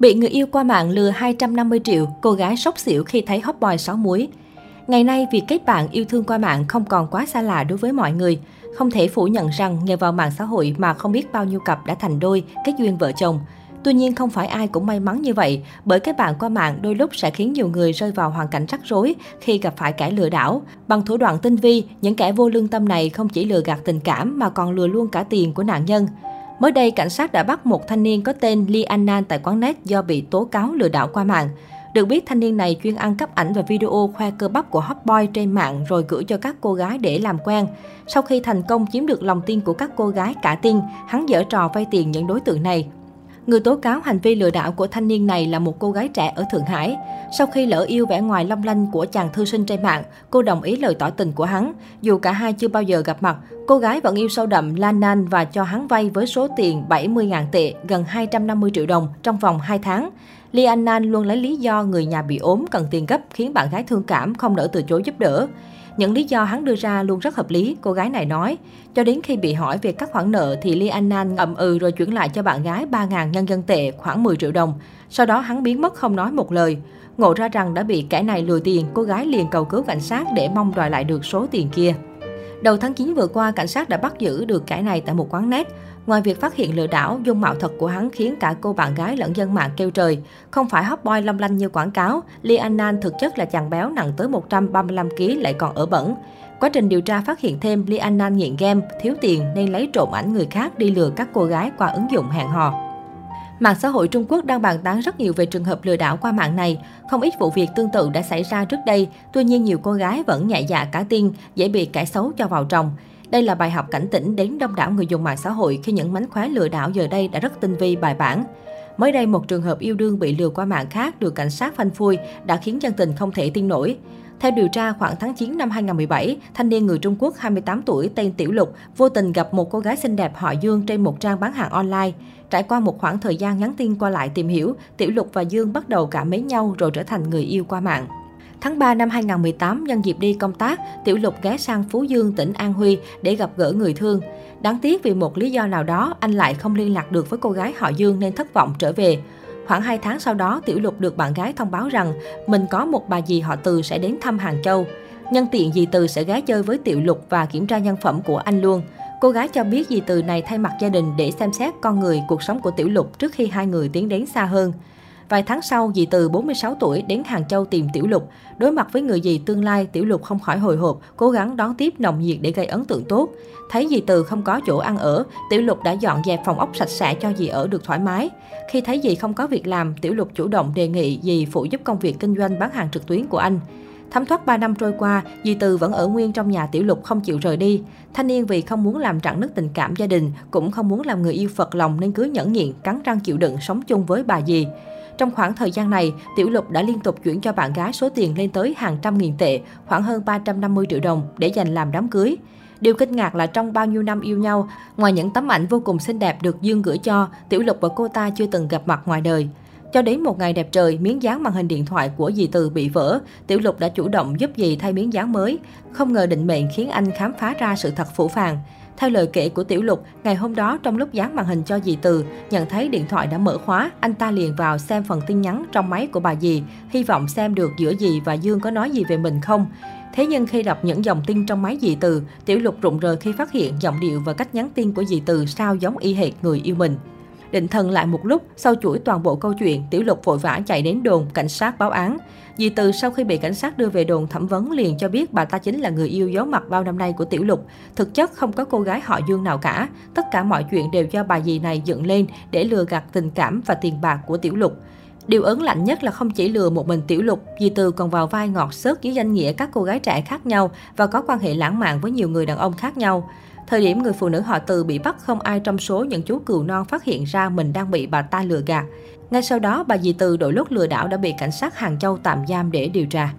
Bị người yêu qua mạng lừa 250 triệu, cô gái sốc xỉu khi thấy hot boy 6 muối. Ngày nay, việc kết bạn yêu thương qua mạng không còn quá xa lạ đối với mọi người. Không thể phủ nhận rằng nhờ vào mạng xã hội mà không biết bao nhiêu cặp đã thành đôi, kết duyên vợ chồng. Tuy nhiên không phải ai cũng may mắn như vậy, bởi kết bạn qua mạng đôi lúc sẽ khiến nhiều người rơi vào hoàn cảnh rắc rối khi gặp phải kẻ lừa đảo. Bằng thủ đoạn tinh vi, những kẻ vô lương tâm này không chỉ lừa gạt tình cảm mà còn lừa luôn cả tiền của nạn nhân. Mới đây, cảnh sát đã bắt một thanh niên có tên Lee Annan tại quán net do bị tố cáo lừa đảo qua mạng. Được biết, thanh niên này chuyên ăn cắp ảnh và video khoe cơ bắp của hot boy trên mạng rồi gửi cho các cô gái để làm quen. Sau khi thành công chiếm được lòng tin của các cô gái cả tin, hắn dở trò vay tiền những đối tượng này. Người tố cáo hành vi lừa đảo của thanh niên này là một cô gái trẻ ở Thượng Hải. Sau khi lỡ yêu vẻ ngoài long lanh của chàng thư sinh trên mạng, cô đồng ý lời tỏ tình của hắn. Dù cả hai chưa bao giờ gặp mặt, cô gái vẫn yêu sâu đậm Lan Nan và cho hắn vay với số tiền 70.000 tệ, gần 250 triệu đồng trong vòng 2 tháng. Li An luôn lấy lý do người nhà bị ốm cần tiền gấp khiến bạn gái thương cảm không nỡ từ chối giúp đỡ. Những lý do hắn đưa ra luôn rất hợp lý, cô gái này nói. Cho đến khi bị hỏi về các khoản nợ thì Lee Annan ngậm ừ rồi chuyển lại cho bạn gái 3.000 nhân dân tệ, khoảng 10 triệu đồng. Sau đó hắn biến mất không nói một lời. Ngộ ra rằng đã bị kẻ này lừa tiền, cô gái liền cầu cứu cảnh sát để mong đòi lại được số tiền kia. Đầu tháng 9 vừa qua, cảnh sát đã bắt giữ được kẻ này tại một quán net. Ngoài việc phát hiện lừa đảo, dung mạo thật của hắn khiến cả cô bạn gái lẫn dân mạng kêu trời. Không phải hot boy long lanh như quảng cáo, Lee Annan thực chất là chàng béo nặng tới 135kg lại còn ở bẩn. Quá trình điều tra phát hiện thêm Lee Annan nghiện game, thiếu tiền nên lấy trộm ảnh người khác đi lừa các cô gái qua ứng dụng hẹn hò. Mạng xã hội Trung Quốc đang bàn tán rất nhiều về trường hợp lừa đảo qua mạng này. Không ít vụ việc tương tự đã xảy ra trước đây, tuy nhiên nhiều cô gái vẫn nhẹ dạ cả tin, dễ bị kẻ xấu cho vào trong. Đây là bài học cảnh tỉnh đến đông đảo người dùng mạng xã hội khi những mánh khóe lừa đảo giờ đây đã rất tinh vi bài bản. Mới đây, một trường hợp yêu đương bị lừa qua mạng khác được cảnh sát phanh phui đã khiến dân tình không thể tin nổi. Theo điều tra, khoảng tháng 9 năm 2017, thanh niên người Trung Quốc 28 tuổi tên Tiểu Lục vô tình gặp một cô gái xinh đẹp họ Dương trên một trang bán hàng online. Trải qua một khoảng thời gian nhắn tin qua lại tìm hiểu, Tiểu Lục và Dương bắt đầu cảm mến nhau rồi trở thành người yêu qua mạng. Tháng 3 năm 2018, nhân dịp đi công tác, Tiểu Lục ghé sang Phú Dương, tỉnh An Huy để gặp gỡ người thương. Đáng tiếc vì một lý do nào đó, anh lại không liên lạc được với cô gái họ Dương nên thất vọng trở về. Khoảng 2 tháng sau đó, Tiểu Lục được bạn gái thông báo rằng mình có một bà dì họ Từ sẽ đến thăm Hàng Châu. Nhân tiện dì Từ sẽ ghé chơi với Tiểu Lục và kiểm tra nhân phẩm của anh luôn. Cô gái cho biết dì Từ này thay mặt gia đình để xem xét con người, cuộc sống của Tiểu Lục trước khi hai người tiến đến xa hơn. Vài tháng sau, dì Từ 46 tuổi đến Hàng Châu tìm Tiểu Lục. Đối mặt với người dì tương lai, Tiểu Lục không khỏi hồi hộp, cố gắng đón tiếp nồng nhiệt để gây ấn tượng tốt. Thấy dì Từ không có chỗ ăn ở, Tiểu Lục đã dọn dẹp phòng ốc sạch sẽ cho dì ở được thoải mái. Khi thấy dì không có việc làm, Tiểu Lục chủ động đề nghị dì phụ giúp công việc kinh doanh bán hàng trực tuyến của anh. Thấm thoát 3 năm trôi qua, dì Từ vẫn ở nguyên trong nhà Tiểu Lục không chịu rời đi. Thanh niên vì không muốn làm rạn nứt tình cảm gia đình, cũng không muốn làm người yêu phật lòng nên cứ nhẫn nhịn, cắn răng chịu đựng sống chung với bà dì. Trong khoảng thời gian này, Tiểu Lục đã liên tục chuyển cho bạn gái số tiền lên tới hàng trăm nghìn tệ, khoảng hơn 350 triệu đồng để dành làm đám cưới. Điều kinh ngạc là trong bao nhiêu năm yêu nhau, ngoài những tấm ảnh vô cùng xinh đẹp được Dương gửi cho, Tiểu Lục và cô ta chưa từng gặp mặt ngoài đời. Cho đến một ngày đẹp trời, miếng dán màn hình điện thoại của dì Từ bị vỡ, Tiểu Lục đã chủ động giúp dì thay miếng dán mới. Không ngờ định mệnh khiến anh khám phá ra sự thật phủ phàng. Theo lời kể của Tiểu Lục, ngày hôm đó trong lúc dán màn hình cho dì Từ, nhận thấy điện thoại đã mở khóa, anh ta liền vào xem phần tin nhắn trong máy của bà dì, hy vọng xem được giữa dì và Dương có nói gì về mình không. Thế nhưng khi đọc những dòng tin trong máy dì Từ, Tiểu Lục rụng rời khi phát hiện giọng điệu và cách nhắn tin của dì Từ sao giống y hệt người yêu mình. Định thần lại một lúc, sau chuỗi toàn bộ câu chuyện, Tiểu Lục vội vã chạy đến đồn, cảnh sát báo án. Dì Từ sau khi bị cảnh sát đưa về đồn thẩm vấn liền cho biết bà ta chính là người yêu giấu mặt bao năm nay của Tiểu Lục. Thực chất không có cô gái họ Dương nào cả. Tất cả mọi chuyện đều do bà dì này dựng lên để lừa gạt tình cảm và tiền bạc của Tiểu Lục. Điều ấn lạnh nhất là không chỉ lừa một mình Tiểu Lục, dì Từ còn vào vai ngọt xớt dưới danh nghĩa các cô gái trẻ khác nhau và có quan hệ lãng mạn với nhiều người đàn ông khác nhau. Thời điểm người phụ nữ họ Từ bị bắt không ai trong số những chú cừu non phát hiện ra mình đang bị bà ta lừa gạt. Ngay sau đó, bà dì Từ đội lốt lừa đảo đã bị cảnh sát Hàng Châu tạm giam để điều tra.